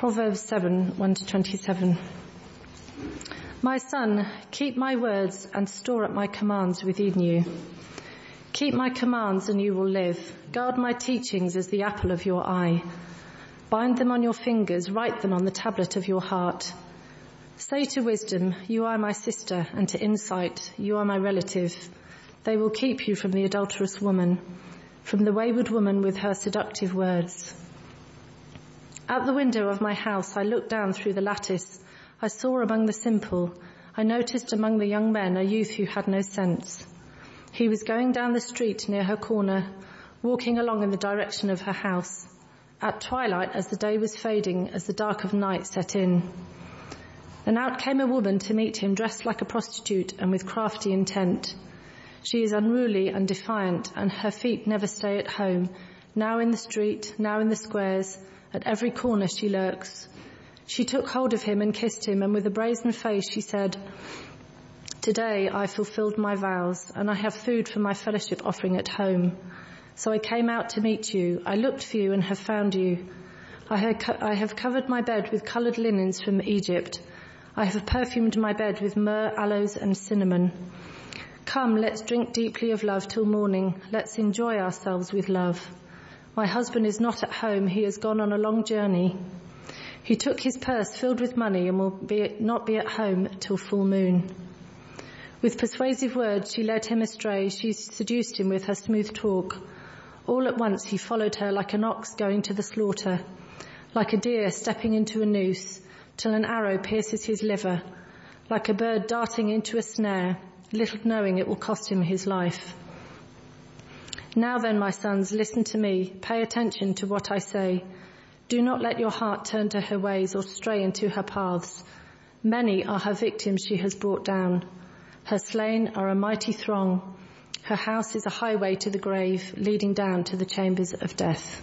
Proverbs 7, 1 to 27. My son, keep my words and store up my commands within you. Keep my commands and you will live. Guard my teachings as the apple of your eye. Bind them on your fingers, write them on the tablet of your heart. Say to wisdom, you are my sister, and to insight, you are my relative. They will keep you from the adulterous woman, from the wayward woman with her seductive words. At the window of my house, I looked down through the lattice. I saw among the simple, I noticed among the young men a youth who had no sense. He was going down the street near her corner, walking along in the direction of her house. At twilight, as the day was fading, as the dark of night set in. And out came a woman to meet him dressed like a prostitute and with crafty intent. She is unruly and defiant and her feet never stay at home. Now in the street, now in the squares, at every corner she lurks. She took hold of him and kissed him, and with a brazen face she said, Today I fulfilled my vows, and I have food for my fellowship offering at home. So I came out to meet you. I looked for you and have found you. I have covered my bed with coloured linens from Egypt. I have perfumed my bed with myrrh, aloes, and cinnamon. Come, let's drink deeply of love till morning. Let's enjoy ourselves with love. My husband is not at home. He has gone on a long journey. He took his purse filled with money and will be, not be at home till full moon. With persuasive words, she led him astray. She seduced him with her smooth talk. All at once, he followed her like an ox going to the slaughter, like a deer stepping into a noose, till an arrow pierces his liver, like a bird darting into a snare, little knowing it will cost him his life. Now then, my sons, listen to me. Pay attention to what I say. Do not let your heart turn to her ways or stray into her paths. Many are her victims she has brought down. Her slain are a mighty throng. Her house is a highway to the grave, leading down to the chambers of death.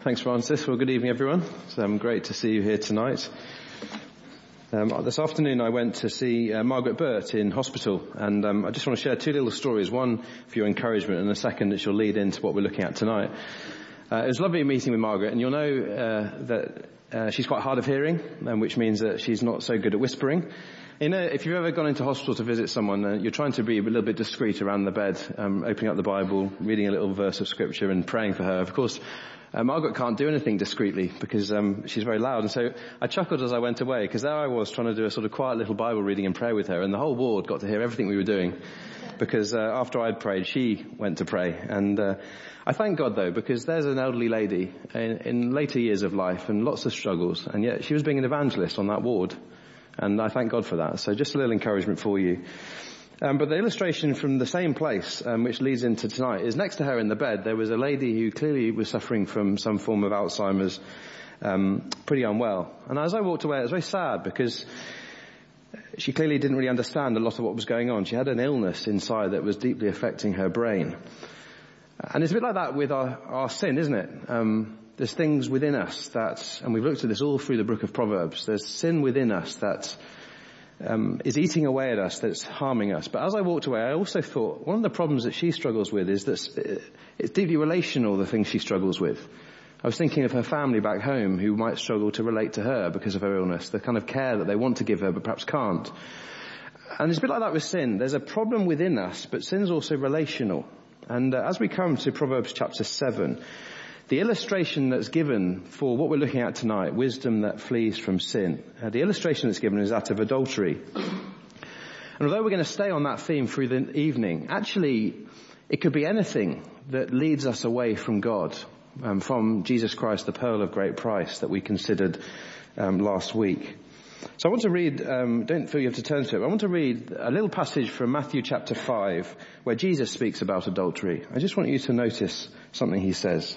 Thanks, Francis. Well, good evening, everyone. It's um, great to see you here tonight. Um, this afternoon I went to see uh, Margaret Burt in hospital and um, I just want to share two little stories, one for your encouragement and the second that shall lead into what we're looking at tonight. Uh, it was lovely meeting with Margaret and you'll know uh, that uh, she's quite hard of hearing, um, which means that she's not so good at whispering. You know, if you've ever gone into hospital to visit someone, uh, you're trying to be a little bit discreet around the bed, um, opening up the Bible, reading a little verse of scripture and praying for her. Of course, uh, Margaret can't do anything discreetly because um, she's very loud. And so I chuckled as I went away because there I was trying to do a sort of quiet little Bible reading and prayer with her, and the whole ward got to hear everything we were doing because uh, after I'd prayed, she went to pray. And uh, I thank God though because there's an elderly lady in, in later years of life and lots of struggles, and yet she was being an evangelist on that ward. And I thank God for that. So just a little encouragement for you. Um, but the illustration from the same place, um, which leads into tonight, is next to her in the bed. There was a lady who clearly was suffering from some form of Alzheimer's, um, pretty unwell. And as I walked away, it was very sad because she clearly didn't really understand a lot of what was going on. She had an illness inside that was deeply affecting her brain. And it's a bit like that with our, our sin, isn't it? Um, there's things within us that, and we've looked at this all through the book of Proverbs, there's sin within us that um, is eating away at us, that's harming us. But as I walked away, I also thought one of the problems that she struggles with is that it's deeply relational, the things she struggles with. I was thinking of her family back home who might struggle to relate to her because of her illness, the kind of care that they want to give her but perhaps can't. And it's a bit like that with sin. There's a problem within us, but sin's also relational. And uh, as we come to Proverbs chapter 7, the illustration that's given for what we're looking at tonight, wisdom that flees from sin, uh, the illustration that's given is that of adultery. And although we're going to stay on that theme through the evening, actually, it could be anything that leads us away from God, um, from Jesus Christ, the pearl of great price that we considered um, last week. So I want to read, um, don't feel you have to turn to it, I want to read a little passage from Matthew chapter 5 where Jesus speaks about adultery. I just want you to notice something he says.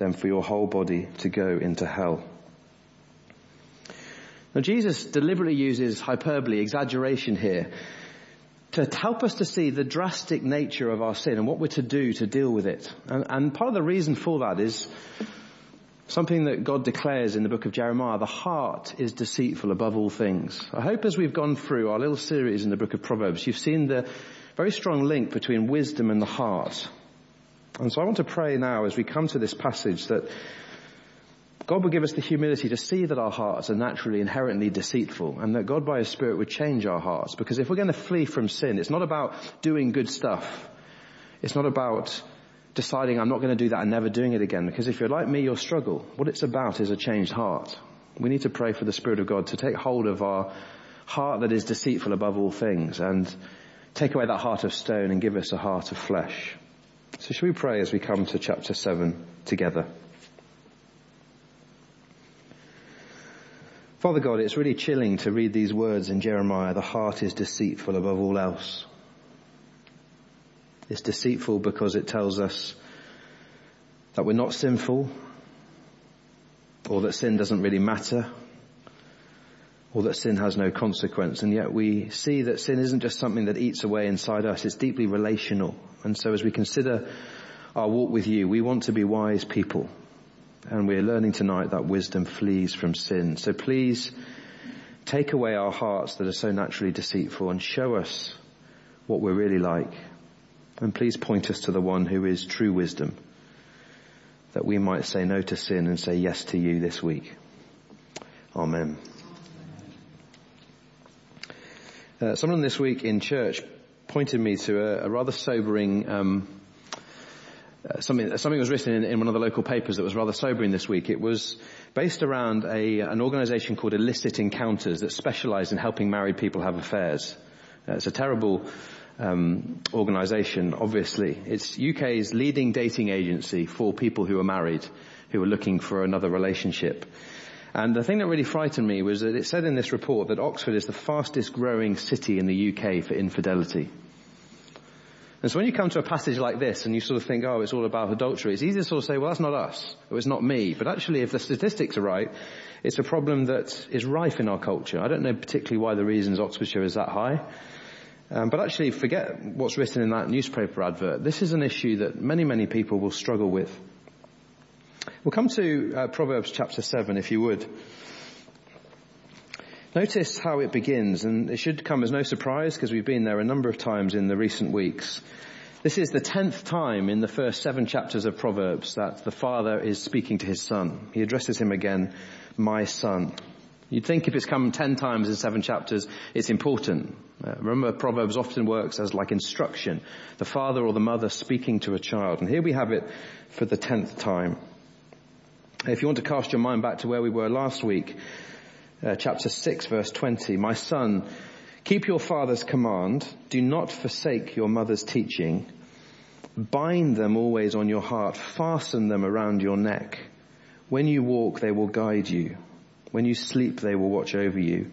than for your whole body to go into hell. Now Jesus deliberately uses hyperbole, exaggeration here, to help us to see the drastic nature of our sin and what we're to do to deal with it. And, and part of the reason for that is something that God declares in the book of Jeremiah, the heart is deceitful above all things. I hope as we've gone through our little series in the book of Proverbs, you've seen the very strong link between wisdom and the heart. And so I want to pray now as we come to this passage that God would give us the humility to see that our hearts are naturally inherently deceitful and that God by His Spirit would change our hearts. Because if we're going to flee from sin, it's not about doing good stuff. It's not about deciding I'm not going to do that and never doing it again. Because if you're like me, you'll struggle. What it's about is a changed heart. We need to pray for the Spirit of God to take hold of our heart that is deceitful above all things and take away that heart of stone and give us a heart of flesh. So shall we pray as we come to chapter 7 together? Father God, it's really chilling to read these words in Jeremiah. The heart is deceitful above all else. It's deceitful because it tells us that we're not sinful, or that sin doesn't really matter, or that sin has no consequence. And yet we see that sin isn't just something that eats away inside us, it's deeply relational. And so as we consider our walk with you, we want to be wise people. And we're learning tonight that wisdom flees from sin. So please take away our hearts that are so naturally deceitful and show us what we're really like. And please point us to the one who is true wisdom that we might say no to sin and say yes to you this week. Amen. Uh, someone this week in church pointed me to a, a rather sobering um, uh, something, something was written in, in, one of the local papers that was rather sobering this week. It was based around a, an organisation called Illicit Encounters that specialised in helping married people have affairs. Uh, it's a terrible um, organisation, obviously. It's UK's leading dating agency for people who are married, who are looking for another relationship. And the thing that really frightened me was that it said in this report that Oxford is the fastest growing city in the UK for infidelity. And so when you come to a passage like this and you sort of think, oh, it's all about adultery, it's easy to sort of say, well, that's not us, or it's not me. But actually, if the statistics are right, it's a problem that is rife in our culture. I don't know particularly why the reasons Oxfordshire is that high. Um, but actually, forget what's written in that newspaper advert. This is an issue that many, many people will struggle with. We'll come to uh, Proverbs chapter 7, if you would. Notice how it begins, and it should come as no surprise because we've been there a number of times in the recent weeks. This is the tenth time in the first seven chapters of Proverbs that the father is speaking to his son. He addresses him again, my son. You'd think if it's come ten times in seven chapters, it's important. Uh, remember, Proverbs often works as like instruction. The father or the mother speaking to a child. And here we have it for the tenth time. If you want to cast your mind back to where we were last week, uh, chapter 6 verse 20, my son, keep your father's command, do not forsake your mother's teaching, bind them always on your heart, fasten them around your neck. When you walk, they will guide you. When you sleep, they will watch over you.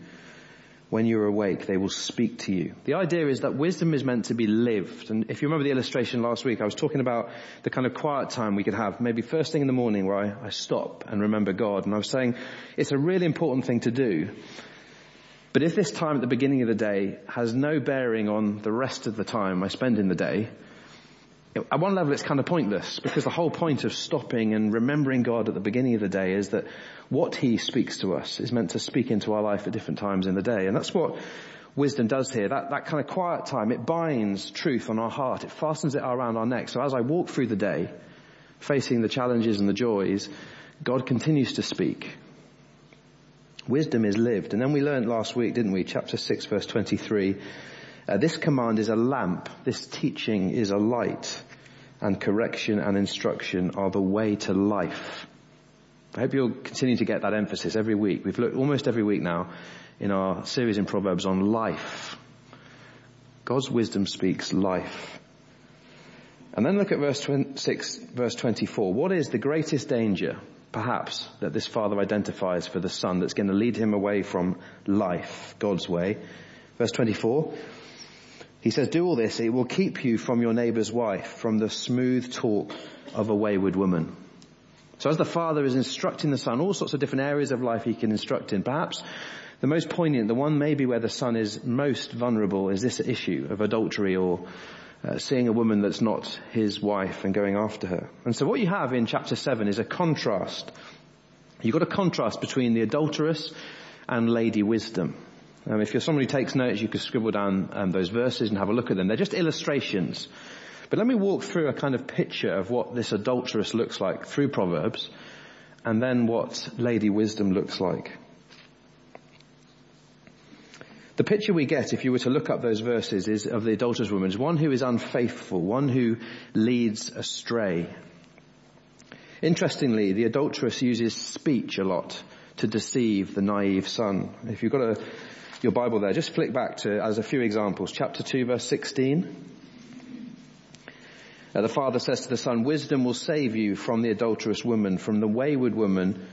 When you're awake, they will speak to you. The idea is that wisdom is meant to be lived. And if you remember the illustration last week, I was talking about the kind of quiet time we could have, maybe first thing in the morning where I, I stop and remember God. And I was saying it's a really important thing to do. But if this time at the beginning of the day has no bearing on the rest of the time I spend in the day, at one level it's kind of pointless because the whole point of stopping and remembering God at the beginning of the day is that what He speaks to us is meant to speak into our life at different times in the day. And that's what wisdom does here. That, that kind of quiet time, it binds truth on our heart. It fastens it around our neck. So as I walk through the day, facing the challenges and the joys, God continues to speak. Wisdom is lived. And then we learned last week, didn't we? Chapter 6 verse 23. Uh, this command is a lamp. This teaching is a light and correction and instruction are the way to life. I hope you'll continue to get that emphasis every week. We've looked almost every week now in our series in Proverbs on life. God's wisdom speaks life. And then look at verse 6, verse 24. What is the greatest danger, perhaps, that this father identifies for the son that's going to lead him away from life, God's way? Verse 24. He says, do all this, it will keep you from your neighbor's wife, from the smooth talk of a wayward woman. So as the father is instructing the son, all sorts of different areas of life he can instruct in, perhaps the most poignant, the one maybe where the son is most vulnerable is this issue of adultery or uh, seeing a woman that's not his wife and going after her. And so what you have in chapter 7 is a contrast. You've got a contrast between the adulteress and Lady Wisdom. Um, if who takes notes, you could scribble down um, those verses and have a look at them. They're just illustrations. But let me walk through a kind of picture of what this adulteress looks like through Proverbs, and then what Lady Wisdom looks like. The picture we get, if you were to look up those verses, is of the adulterous woman, is one who is unfaithful, one who leads astray. Interestingly, the adulteress uses speech a lot to deceive the naive son. If you've got a, your Bible there, just flick back to, as a few examples, chapter 2 verse 16. Uh, the father says to the son, wisdom will save you from the adulterous woman, from the wayward woman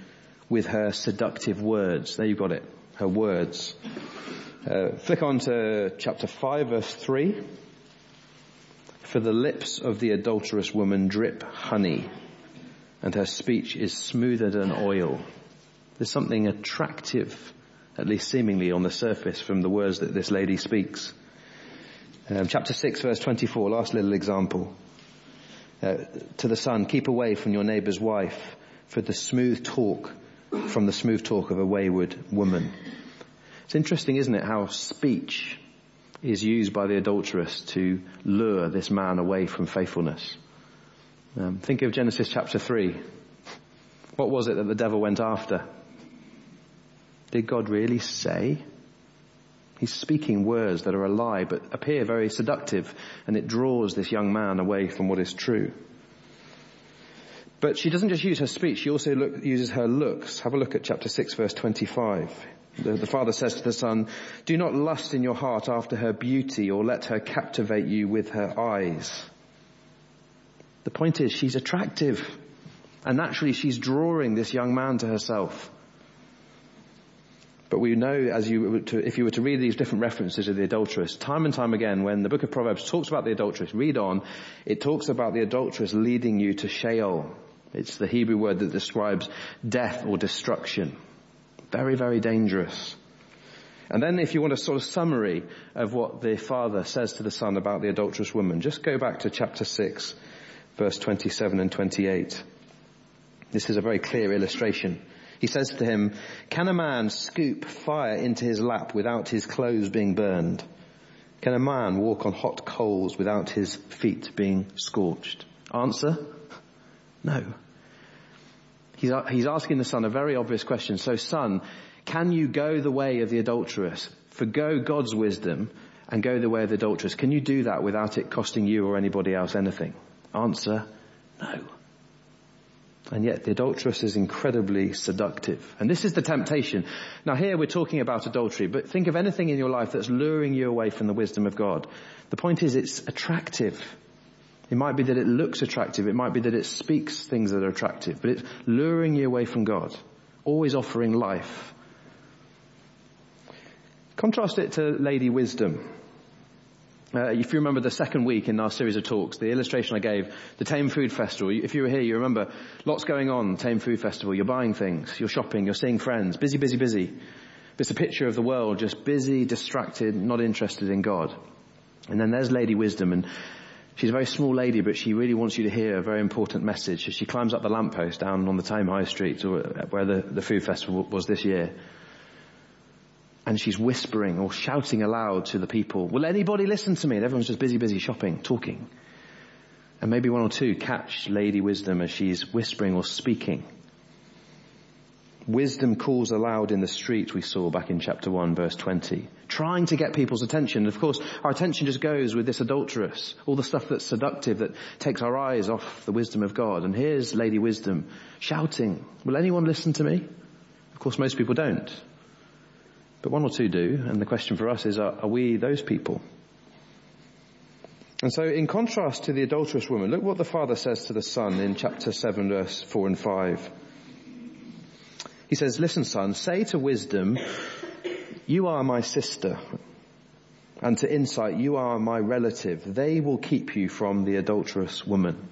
with her seductive words. There you've got it. Her words. Uh, flick on to chapter 5 verse 3. For the lips of the adulterous woman drip honey and her speech is smoother than oil. There's something attractive, at least seemingly on the surface from the words that this lady speaks. Um, chapter 6 verse 24, last little example. Uh, to the son, keep away from your neighbor's wife for the smooth talk, from the smooth talk of a wayward woman. It's interesting, isn't it, how speech is used by the adulteress to lure this man away from faithfulness. Um, think of Genesis chapter 3. What was it that the devil went after? Did God really say? He's speaking words that are a lie but appear very seductive and it draws this young man away from what is true. But she doesn't just use her speech, she also look, uses her looks. Have a look at chapter 6 verse 25. The, the father says to the son, do not lust in your heart after her beauty or let her captivate you with her eyes. The point is she's attractive and naturally she's drawing this young man to herself. But we know as you to, if you were to read these different references of the adulteress, time and time again when the book of Proverbs talks about the adulteress, read on, it talks about the adulteress leading you to Sheol. It's the Hebrew word that describes death or destruction. Very, very dangerous. And then if you want a sort of summary of what the father says to the son about the adulterous woman, just go back to chapter 6, verse 27 and 28. This is a very clear illustration. He says to him, can a man scoop fire into his lap without his clothes being burned? Can a man walk on hot coals without his feet being scorched? Answer? No. He's, he's asking the son a very obvious question. So son, can you go the way of the adulteress, forgo God's wisdom and go the way of the adulteress? Can you do that without it costing you or anybody else anything? Answer, no. And yet the adulteress is incredibly seductive. And this is the temptation. Now here we're talking about adultery, but think of anything in your life that's luring you away from the wisdom of God. The point is it's attractive. It might be that it looks attractive. It might be that it speaks things that are attractive, but it's luring you away from God. Always offering life. Contrast it to Lady Wisdom. Uh, if you remember the second week in our series of talks, the illustration I gave, the Thame Food Festival, if you were here, you remember lots going on, Thame Food Festival. You're buying things, you're shopping, you're seeing friends, busy, busy, busy. It's a picture of the world just busy, distracted, not interested in God. And then there's Lady Wisdom and She's a very small lady, but she really wants you to hear a very important message. She climbs up the lamppost down on the Thame High Street, where the, the food festival was this year, and she's whispering or shouting aloud to the people, will anybody listen to me? And everyone's just busy, busy shopping, talking. And maybe one or two catch Lady Wisdom as she's whispering or speaking. Wisdom calls aloud in the street we saw back in chapter 1 verse 20. Trying to get people's attention. And of course, our attention just goes with this adulteress. All the stuff that's seductive that takes our eyes off the wisdom of God. And here's Lady Wisdom shouting, will anyone listen to me? Of course, most people don't. But one or two do. And the question for us is, are, are we those people? And so in contrast to the adulterous woman, look what the father says to the son in chapter 7 verse 4 and 5. He says, listen son, say to wisdom, you are my sister. And to insight, you are my relative. They will keep you from the adulterous woman.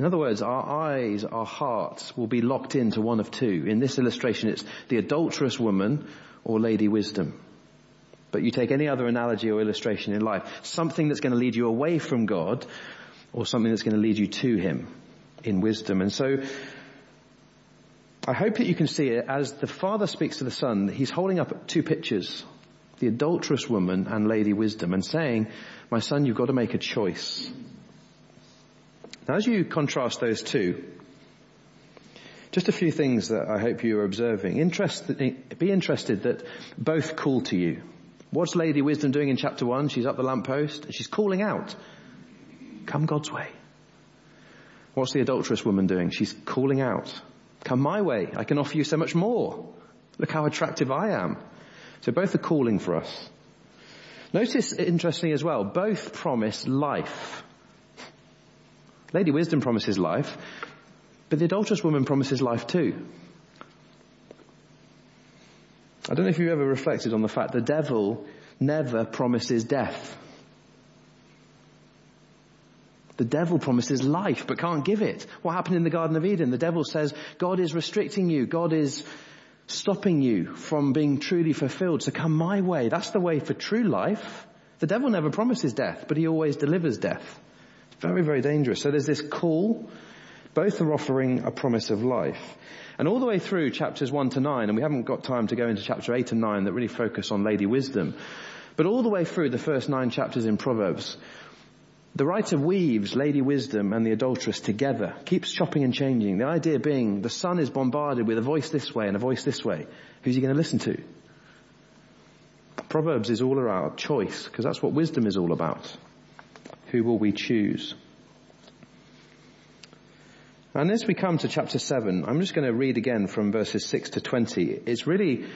In other words, our eyes, our hearts will be locked into one of two. In this illustration, it's the adulterous woman or Lady Wisdom. But you take any other analogy or illustration in life, something that's going to lead you away from God or something that's going to lead you to Him in wisdom. And so, I hope that you can see it as the Father speaks to the Son, He's holding up two pictures, the adulterous woman and Lady Wisdom, and saying, my son, you've got to make a choice. Now as you contrast those two, just a few things that I hope you are observing. Be interested that both call to you. What's Lady Wisdom doing in chapter one? She's up the lamppost and she's calling out, come God's way. What's the adulterous woman doing? She's calling out, come my way. I can offer you so much more. Look how attractive I am. So both are calling for us. Notice, interestingly as well, both promise life. Lady Wisdom promises life, but the adulterous woman promises life too. I don't know if you've ever reflected on the fact the devil never promises death. The devil promises life but can't give it. What happened in the Garden of Eden? The devil says, God is restricting you. God is stopping you from being truly fulfilled. So come my way. That's the way for true life. The devil never promises death, but he always delivers death. Very, very dangerous. So there's this call. Both are offering a promise of life. And all the way through chapters 1 to 9, and we haven't got time to go into chapter 8 and 9 that really focus on Lady Wisdom, but all the way through the first nine chapters in Proverbs, the writer weaves Lady Wisdom and the adulteress together, keeps chopping and changing. The idea being the son is bombarded with a voice this way and a voice this way. Who's he going to listen to? Proverbs is all about choice, because that's what wisdom is all about. Who will we choose? And as we come to chapter 7, I'm just going to read again from verses 6 to 20. It's really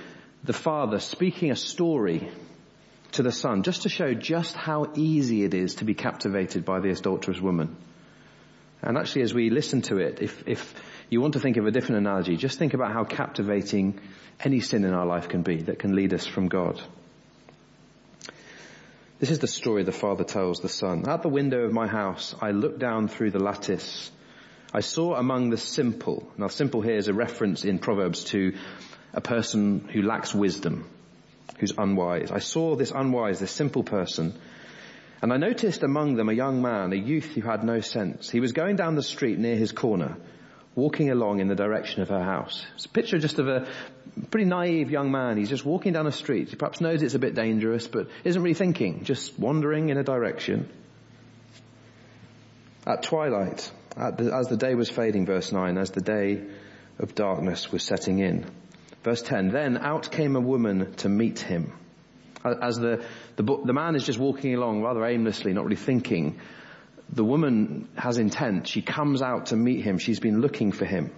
the father speaking a story to the son, just to show just how easy it is to be captivated by the adulterous woman. And actually as we listen to it, if, if you want to think of a different analogy, just think about how captivating any sin in our life can be that can lead us from God. This is the story the father tells the son. At the window of my house, I looked down through the lattice. I saw among the simple, now simple here is a reference in Proverbs to a person who lacks wisdom who's unwise. I saw this unwise, this simple person, and I noticed among them a young man, a youth who had no sense. He was going down the street near his corner, walking along in the direction of her house. It's a picture just of a pretty naive young man. He's just walking down a street. He perhaps knows it's a bit dangerous, but isn't really thinking, just wandering in a direction. At twilight, at the, as the day was fading, verse 9, as the day of darkness was setting in, Verse 10, then out came a woman to meet him. As the, the, the man is just walking along rather aimlessly, not really thinking, the woman has intent. She comes out to meet him. She's been looking for him.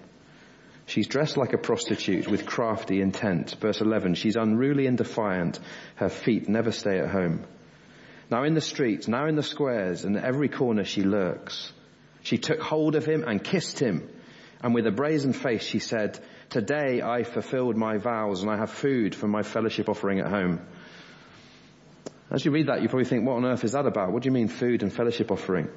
She's dressed like a prostitute with crafty intent. Verse 11, she's unruly and defiant. Her feet never stay at home. Now in the streets, now in the squares, and every corner she lurks. She took hold of him and kissed him. And with a brazen face she said, Today I fulfilled my vows and I have food for my fellowship offering at home. As you read that, you probably think, what on earth is that about? What do you mean food and fellowship offering?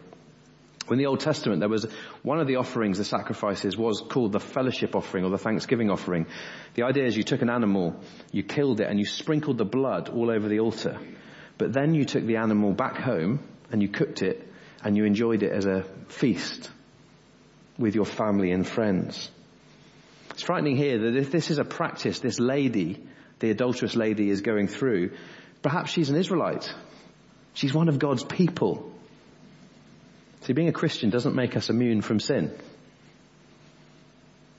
In the Old Testament, there was one of the offerings, the sacrifices, was called the fellowship offering or the thanksgiving offering. The idea is you took an animal, you killed it, and you sprinkled the blood all over the altar. But then you took the animal back home and you cooked it and you enjoyed it as a feast with your family and friends. It's frightening here that if this is a practice this lady, the adulterous lady is going through, perhaps she's an Israelite. She's one of God's people. See, being a Christian doesn't make us immune from sin.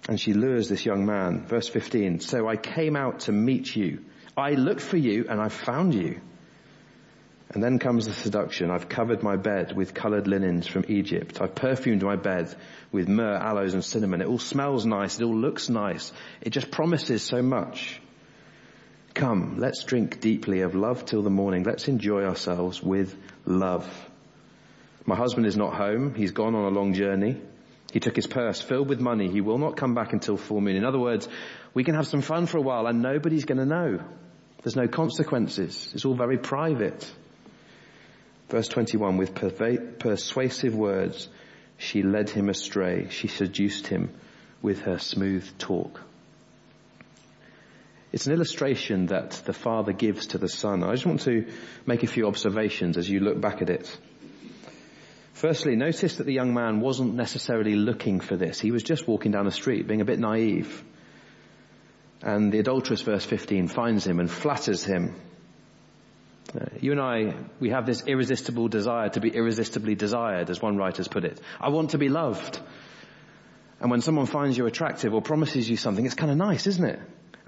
And she lures this young man. Verse 15, so I came out to meet you. I looked for you and I found you. And then comes the seduction. I've covered my bed with colored linens from Egypt. I've perfumed my bed with myrrh, aloes and cinnamon. It all smells nice. It all looks nice. It just promises so much. Come, let's drink deeply of love till the morning. Let's enjoy ourselves with love. My husband is not home. He's gone on a long journey. He took his purse filled with money. He will not come back until full moon. In other words, we can have some fun for a while and nobody's going to know. There's no consequences. It's all very private. Verse 21, with persuasive words, She led him astray. She seduced him with her smooth talk. It's an illustration that the father gives to the son. I just want to make a few observations as you look back at it. Firstly, notice that the young man wasn't necessarily looking for this. He was just walking down the street, being a bit naive. And the adulteress, verse 15, finds him and flatters him. Uh, you and I, we have this irresistible desire to be irresistibly desired, as one writer's put it. I want to be loved. And when someone finds you attractive or promises you something, it's kind of nice, isn't it?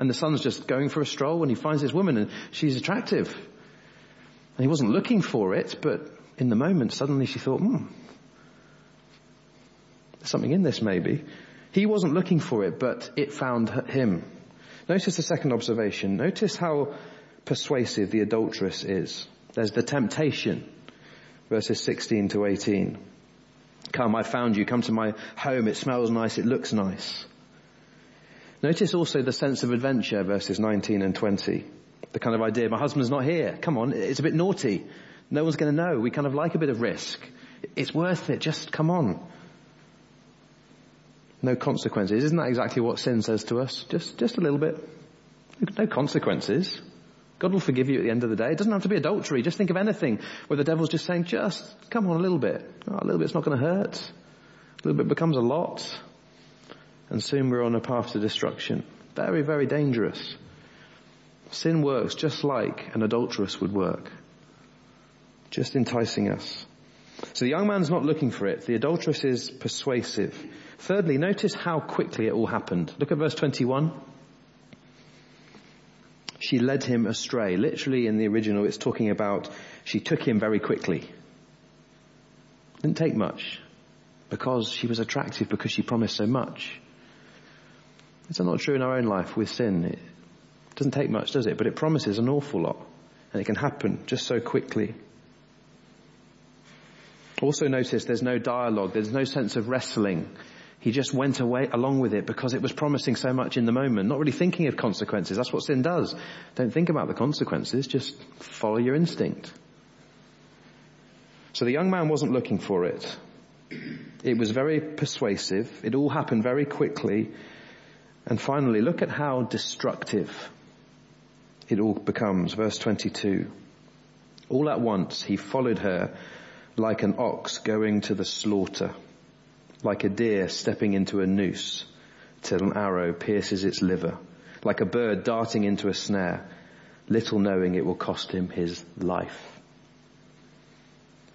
And the son's just going for a stroll and he finds this woman and she's attractive. And he wasn't looking for it, but in the moment suddenly she thought, hmm, there's something in this maybe. He wasn't looking for it, but it found him. Notice the second observation. Notice how persuasive the adulteress is. There's the temptation, verses 16 to 18. Come, I found you. Come to my home. It smells nice. It looks nice. Notice also the sense of adventure, verses 19 and 20. The kind of idea, my husband's not here. Come on, it's a bit naughty. No one's going to know. We kind of like a bit of risk. It's worth it. Just come on. No consequences. Isn't that exactly what sin says to us? Just, just a little bit. No consequences. God will forgive you at the end of the day. It doesn't have to be adultery. Just think of anything where the devil's just saying, just come on a little bit. Oh, a little bit's not going to hurt. A little bit becomes a lot. And soon we're on a path to destruction. Very, very dangerous. Sin works just like an adulteress would work. Just enticing us. So the young man's not looking for it. The adulteress is persuasive. Thirdly, notice how quickly it all happened. Look at verse 21 she led him astray. Literally in the original, it's talking about she took him very quickly. Didn't take much because she was attractive because she promised so much. Is that not true in our own life with sin? It doesn't take much, does it? But it promises an awful lot and it can happen just so quickly. Also notice there's no dialogue, there's no sense of wrestling he just went away along with it because it was promising so much in the moment, not really thinking of consequences. That's what sin does. Don't think about the consequences, just follow your instinct. So the young man wasn't looking for it. It was very persuasive. It all happened very quickly. And finally, look at how destructive it all becomes. Verse 22. All at once he followed her like an ox going to the slaughter like a deer stepping into a noose till an arrow pierces its liver, like a bird darting into a snare, little knowing it will cost him his life.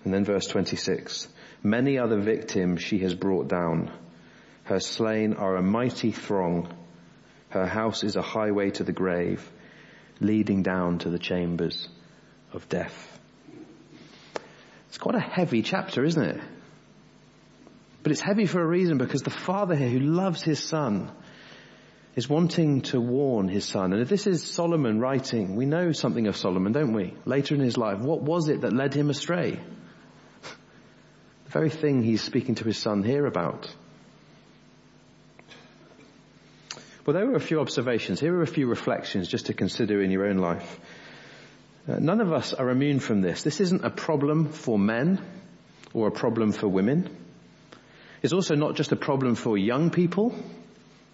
And then verse 26, many other victims she has brought down. Her slain are a mighty throng. Her house is a highway to the grave, leading down to the chambers of death. It's quite a heavy chapter, isn't it? But it's heavy for a reason because the father here who loves his son is wanting to warn his son. And if this is Solomon writing, we know something of Solomon, don't we? Later in his life, what was it that led him astray? the very thing he's speaking to his son here about. Well, there were a few observations. Here are a few reflections just to consider in your own life. Uh, none of us are immune from this. This isn't a problem for men or a problem for women. It's also not just a problem for young people.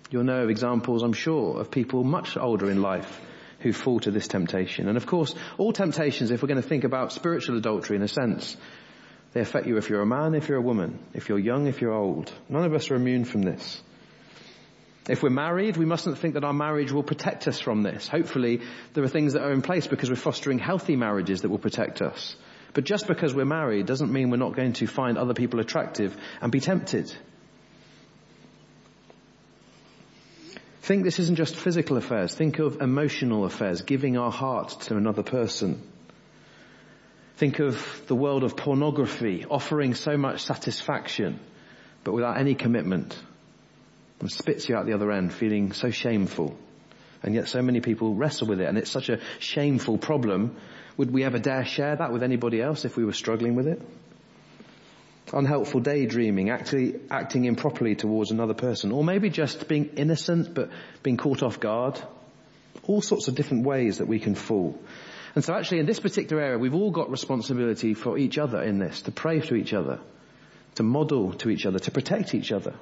You'll know of examples, I'm sure, of people much older in life who fall to this temptation. And of course, all temptations, if we're going to think about spiritual adultery in a sense, they affect you if you're a man, if you're a woman, if you're young, if you're old. None of us are immune from this. If we're married, we mustn't think that our marriage will protect us from this. Hopefully, there are things that are in place because we're fostering healthy marriages that will protect us. But just because we're married doesn't mean we're not going to find other people attractive and be tempted. Think this isn't just physical affairs. Think of emotional affairs, giving our heart to another person. Think of the world of pornography, offering so much satisfaction, but without any commitment. And spits you out the other end, feeling so shameful. And yet so many people wrestle with it, and it's such a shameful problem would we ever dare share that with anybody else if we were struggling with it? Unhelpful daydreaming, actually acting improperly towards another person, or maybe just being innocent but being caught off guard. All sorts of different ways that we can fall. And so actually in this particular area, we've all got responsibility for each other in this, to pray to each other, to model to each other, to protect each other.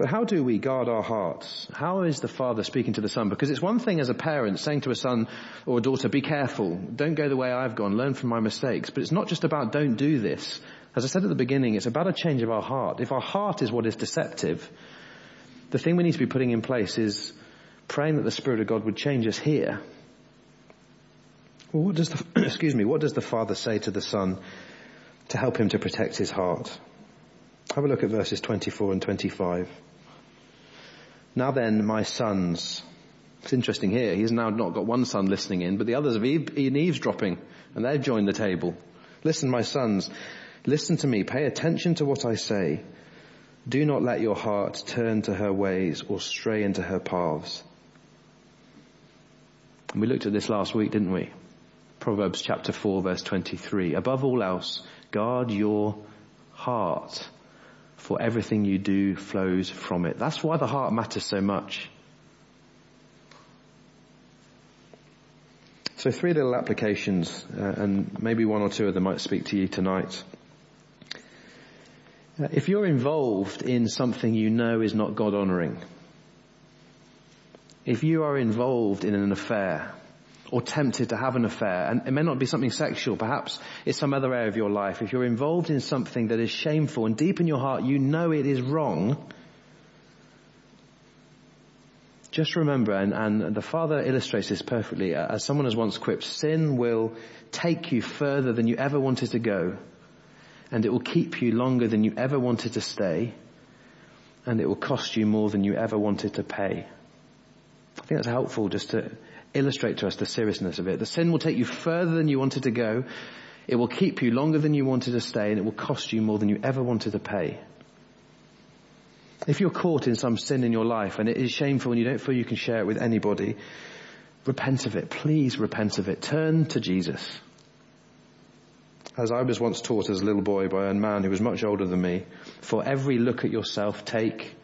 But how do we guard our hearts? How is the father speaking to the son? Because it's one thing as a parent saying to a son or a daughter, be careful, don't go the way I've gone, learn from my mistakes. But it's not just about don't do this. As I said at the beginning, it's about a change of our heart. If our heart is what is deceptive, the thing we need to be putting in place is praying that the Spirit of God would change us here. Well, what does the, excuse me, what does the Father say to the Son to help him to protect his heart? Have a look at verses 24 and 25. Now then, my sons. It's interesting here. He's now not got one son listening in, but the others have been eavesdropping and they've joined the table. Listen, my sons, listen to me. Pay attention to what I say. Do not let your heart turn to her ways or stray into her paths. And we looked at this last week, didn't we? Proverbs chapter 4 verse 23. Above all else, guard your heart for everything you do flows from it. That's why the heart matters so much. So three little applications, uh, and maybe one or two of them might speak to you tonight. Uh, if you're involved in something you know is not God honoring, if you are involved in an affair, or tempted to have an affair, and it may not be something sexual, perhaps it's some other area of your life. If you're involved in something that is shameful and deep in your heart you know it is wrong, just remember, and, and the Father illustrates this perfectly, uh, as someone has once quipped, sin will take you further than you ever wanted to go, and it will keep you longer than you ever wanted to stay, and it will cost you more than you ever wanted to pay. I think that's helpful just to illustrate to us the seriousness of it. The sin will take you further than you wanted to go. It will keep you longer than you wanted to stay and it will cost you more than you ever wanted to pay. If you're caught in some sin in your life and it is shameful and you don't feel you can share it with anybody, repent of it. Please repent of it. Turn to Jesus. As I was once taught as a little boy by a man who was much older than me, for every look at yourself, take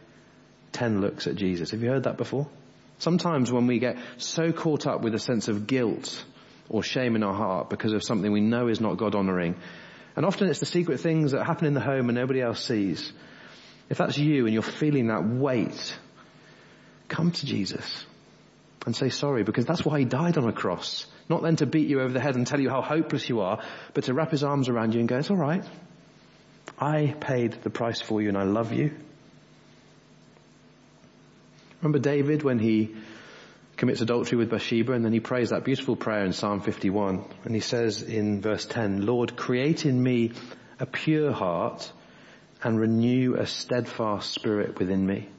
ten looks at Jesus. Have you heard that before? Sometimes when we get so caught up with a sense of guilt or shame in our heart because of something we know is not God honoring, and often it's the secret things that happen in the home and nobody else sees. If that's you and you're feeling that weight, come to Jesus and say sorry because that's why he died on a cross. Not then to beat you over the head and tell you how hopeless you are, but to wrap his arms around you and go, it's alright. I paid the price for you and I love you Remember David when he commits adultery with Bathsheba and then he prays that beautiful prayer in Psalm 51 and he says in verse 10, Lord, create in me a pure heart and renew a steadfast spirit within me.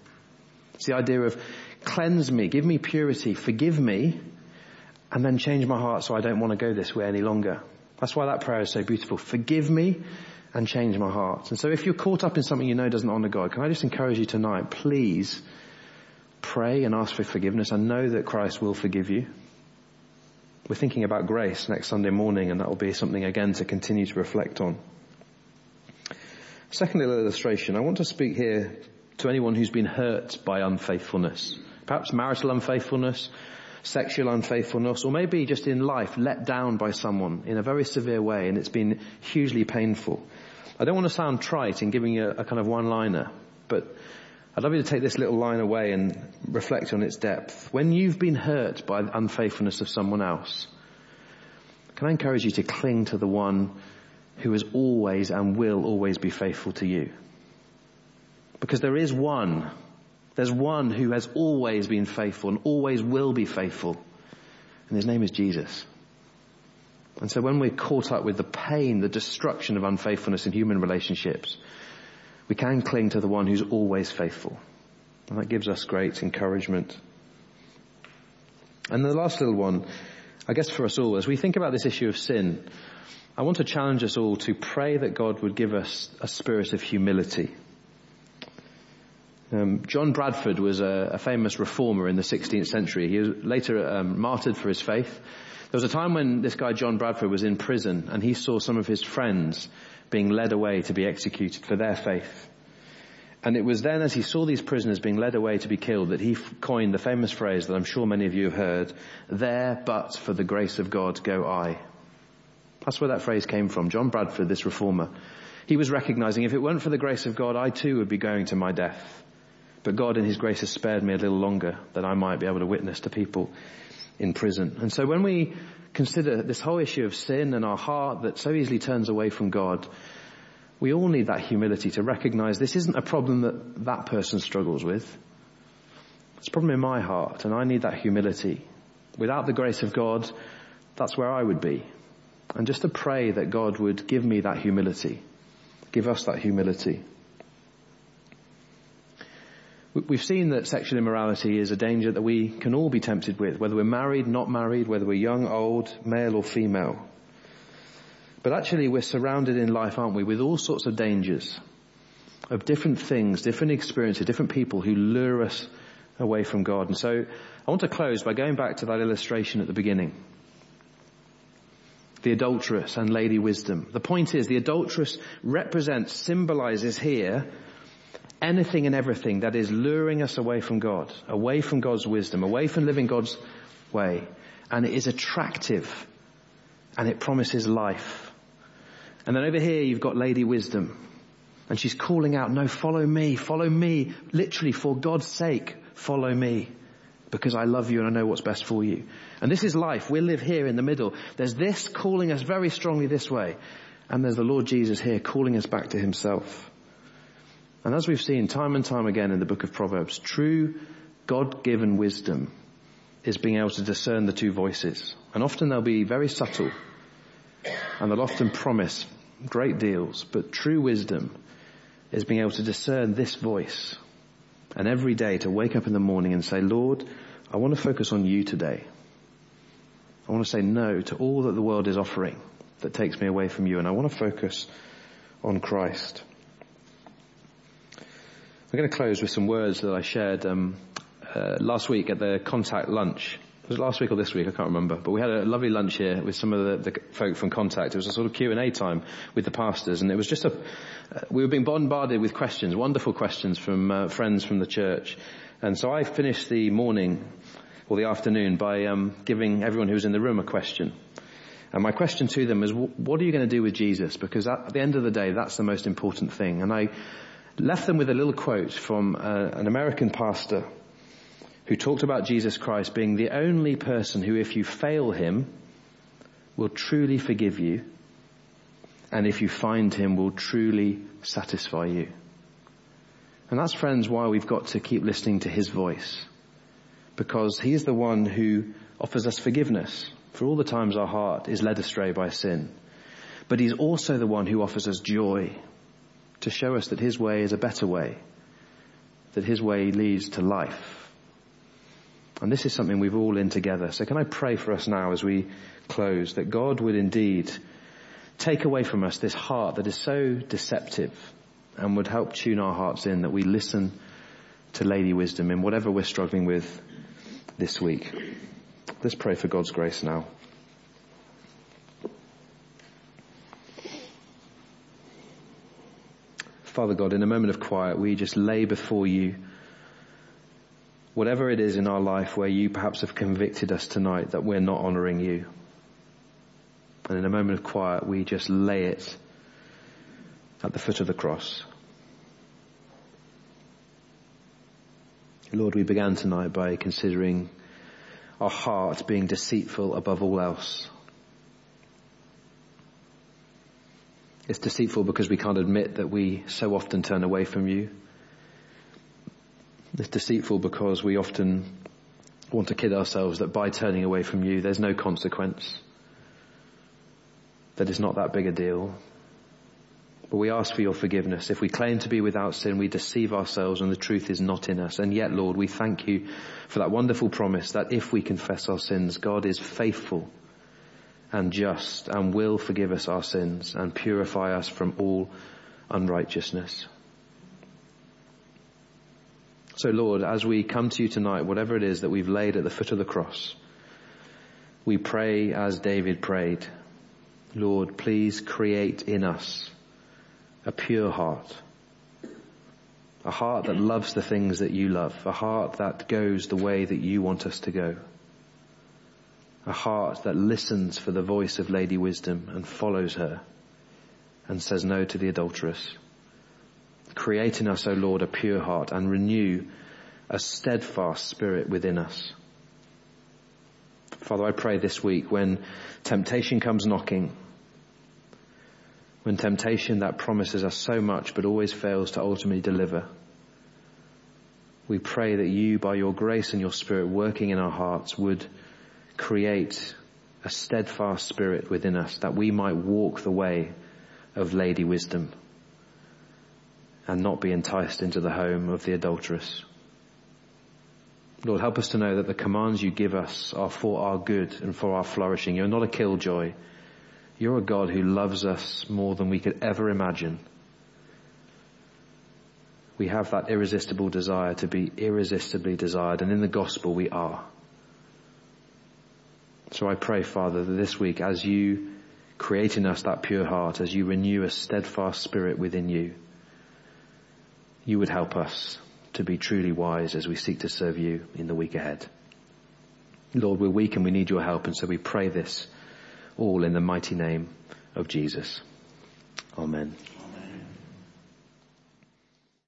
It's the idea of cleanse me, give me purity, forgive me, and then change my heart so I don't want to go this way any longer. That's why that prayer is so beautiful. Forgive me and change my heart. And so if you're caught up in something you know doesn't honor God, can I just encourage you tonight, please pray and ask for forgiveness and know that Christ will forgive you. We're thinking about grace next Sunday morning and that will be something again to continue to reflect on. Second little illustration, I want to speak here to anyone who's been hurt by unfaithfulness. Perhaps marital unfaithfulness, sexual unfaithfulness, or maybe just in life let down by someone in a very severe way and it's been hugely painful. I don't want to sound trite in giving you a, a kind of one-liner, but I'd love you to take this little line away and reflect on its depth. When you've been hurt by the unfaithfulness of someone else, can I encourage you to cling to the one who is always and will always be faithful to you? Because there is one. There's one who has always been faithful and always will be faithful. And his name is Jesus. And so when we're caught up with the pain, the destruction of unfaithfulness in human relationships, we can cling to the one who's always faithful. And that gives us great encouragement. And the last little one, I guess for us all, as we think about this issue of sin, I want to challenge us all to pray that God would give us a spirit of humility. Um, John Bradford was a, a, famous reformer in the 16th century. He was later um, martyred for his faith. There was a time when this guy John Bradford was in prison and he saw some of his friends being led away to be executed for their faith. And it was then as he saw these prisoners being led away to be killed that he coined the famous phrase that I'm sure many of you have heard, there but for the grace of God go I. That's where that phrase came from. John Bradford, this reformer, he was recognizing if it weren't for the grace of God, I too would be going to my death. But God in His grace has spared me a little longer that I might be able to witness to people in prison. And so when we consider this whole issue of sin and our heart that so easily turns away from God, we all need that humility to recognize this isn't a problem that that person struggles with. It's a problem in my heart and I need that humility. Without the grace of God, that's where I would be. And just to pray that God would give me that humility. Give us that humility. We've seen that sexual immorality is a danger that we can all be tempted with, whether we're married, not married, whether we're young, old, male or female. But actually we're surrounded in life, aren't we, with all sorts of dangers of different things, different experiences, different people who lure us away from God. And so I want to close by going back to that illustration at the beginning. The adulteress and Lady Wisdom. The point is the adulteress represents, symbolizes here anything and everything that is luring us away from God, away from God's wisdom, away from living God's way. And it is attractive and it promises life. And then over here you've got Lady Wisdom and she's calling out, no, follow me, follow me, literally for God's sake, follow me because I love you and I know what's best for you. And this is life. We live here in the middle. There's this calling us very strongly this way. And there's the Lord Jesus here calling us back to himself. And as we've seen time and time again in the book of Proverbs, true God-given wisdom is being able to discern the two voices. And often they'll be very subtle and they'll often promise great deals, but true wisdom is being able to discern this voice and every day to wake up in the morning and say, Lord, I want to focus on you today. I want to say no to all that the world is offering that takes me away from you and I want to focus on Christ. I'm going to close with some words that I shared um, uh, last week at the Contact lunch. Was it last week or this week? I can't remember. But we had a lovely lunch here with some of the, the folk from Contact. It was a sort of Q&A time with the pastors and it was just a, uh, we were being bombarded with questions, wonderful questions from uh, friends from the church. And so I finished the morning or the afternoon by um, giving everyone who was in the room a question. And my question to them was, what are you going to do with Jesus? Because at the end of the day, that's the most important thing. And I left them with a little quote from uh, an American pastor who talked about Jesus Christ being the only person who, if you fail him, will truly forgive you, and if you find him, will truly satisfy you. And that's, friends, why we've got to keep listening to his voice. Because he is the one who offers us forgiveness for all the times our heart is led astray by sin. But he's also the one who offers us joy to show us that his way is a better way, that his way leads to life. And this is something we've all in together. So can I pray for us now as we close that God would indeed take away from us this heart that is so deceptive and would help tune our hearts in that we listen to Lady Wisdom in whatever we're struggling with this week. Let's pray for God's grace now. Father God, in a moment of quiet, we just lay before you whatever it is in our life where you perhaps have convicted us tonight that we're not honoring you. And in a moment of quiet, we just lay it at the foot of the cross. Lord, we began tonight by considering our heart being deceitful above all else. It's deceitful because we can't admit that we so often turn away from you. It's deceitful because we often want to kid ourselves that by turning away from you, there's no consequence. That it's not that big a deal. But we ask for your forgiveness. If we claim to be without sin, we deceive ourselves and the truth is not in us. And yet, Lord, we thank you for that wonderful promise that if we confess our sins, God is faithful and just and will forgive us our sins and purify us from all unrighteousness. So Lord, as we come to you tonight, whatever it is that we've laid at the foot of the cross, we pray as David prayed, Lord, please create in us a pure heart, a heart that loves the things that you love, a heart that goes the way that you want us to go a heart that listens for the voice of Lady Wisdom and follows her and says no to the adulteress. Create in us, O Lord, a pure heart and renew a steadfast spirit within us. Father, I pray this week when temptation comes knocking, when temptation that promises us so much but always fails to ultimately deliver, we pray that you, by your grace and your spirit working in our hearts, would create a steadfast spirit within us that we might walk the way of Lady Wisdom and not be enticed into the home of the adulteress. Lord, help us to know that the commands you give us are for our good and for our flourishing. You're not a killjoy. You're a God who loves us more than we could ever imagine. We have that irresistible desire to be irresistibly desired, and in the gospel we are. So I pray, Father, that this week as you create in us that pure heart, as you renew a steadfast spirit within you, you would help us to be truly wise as we seek to serve you in the week ahead. Lord, we're weak and we need your help, and so we pray this all in the mighty name of Jesus. Amen.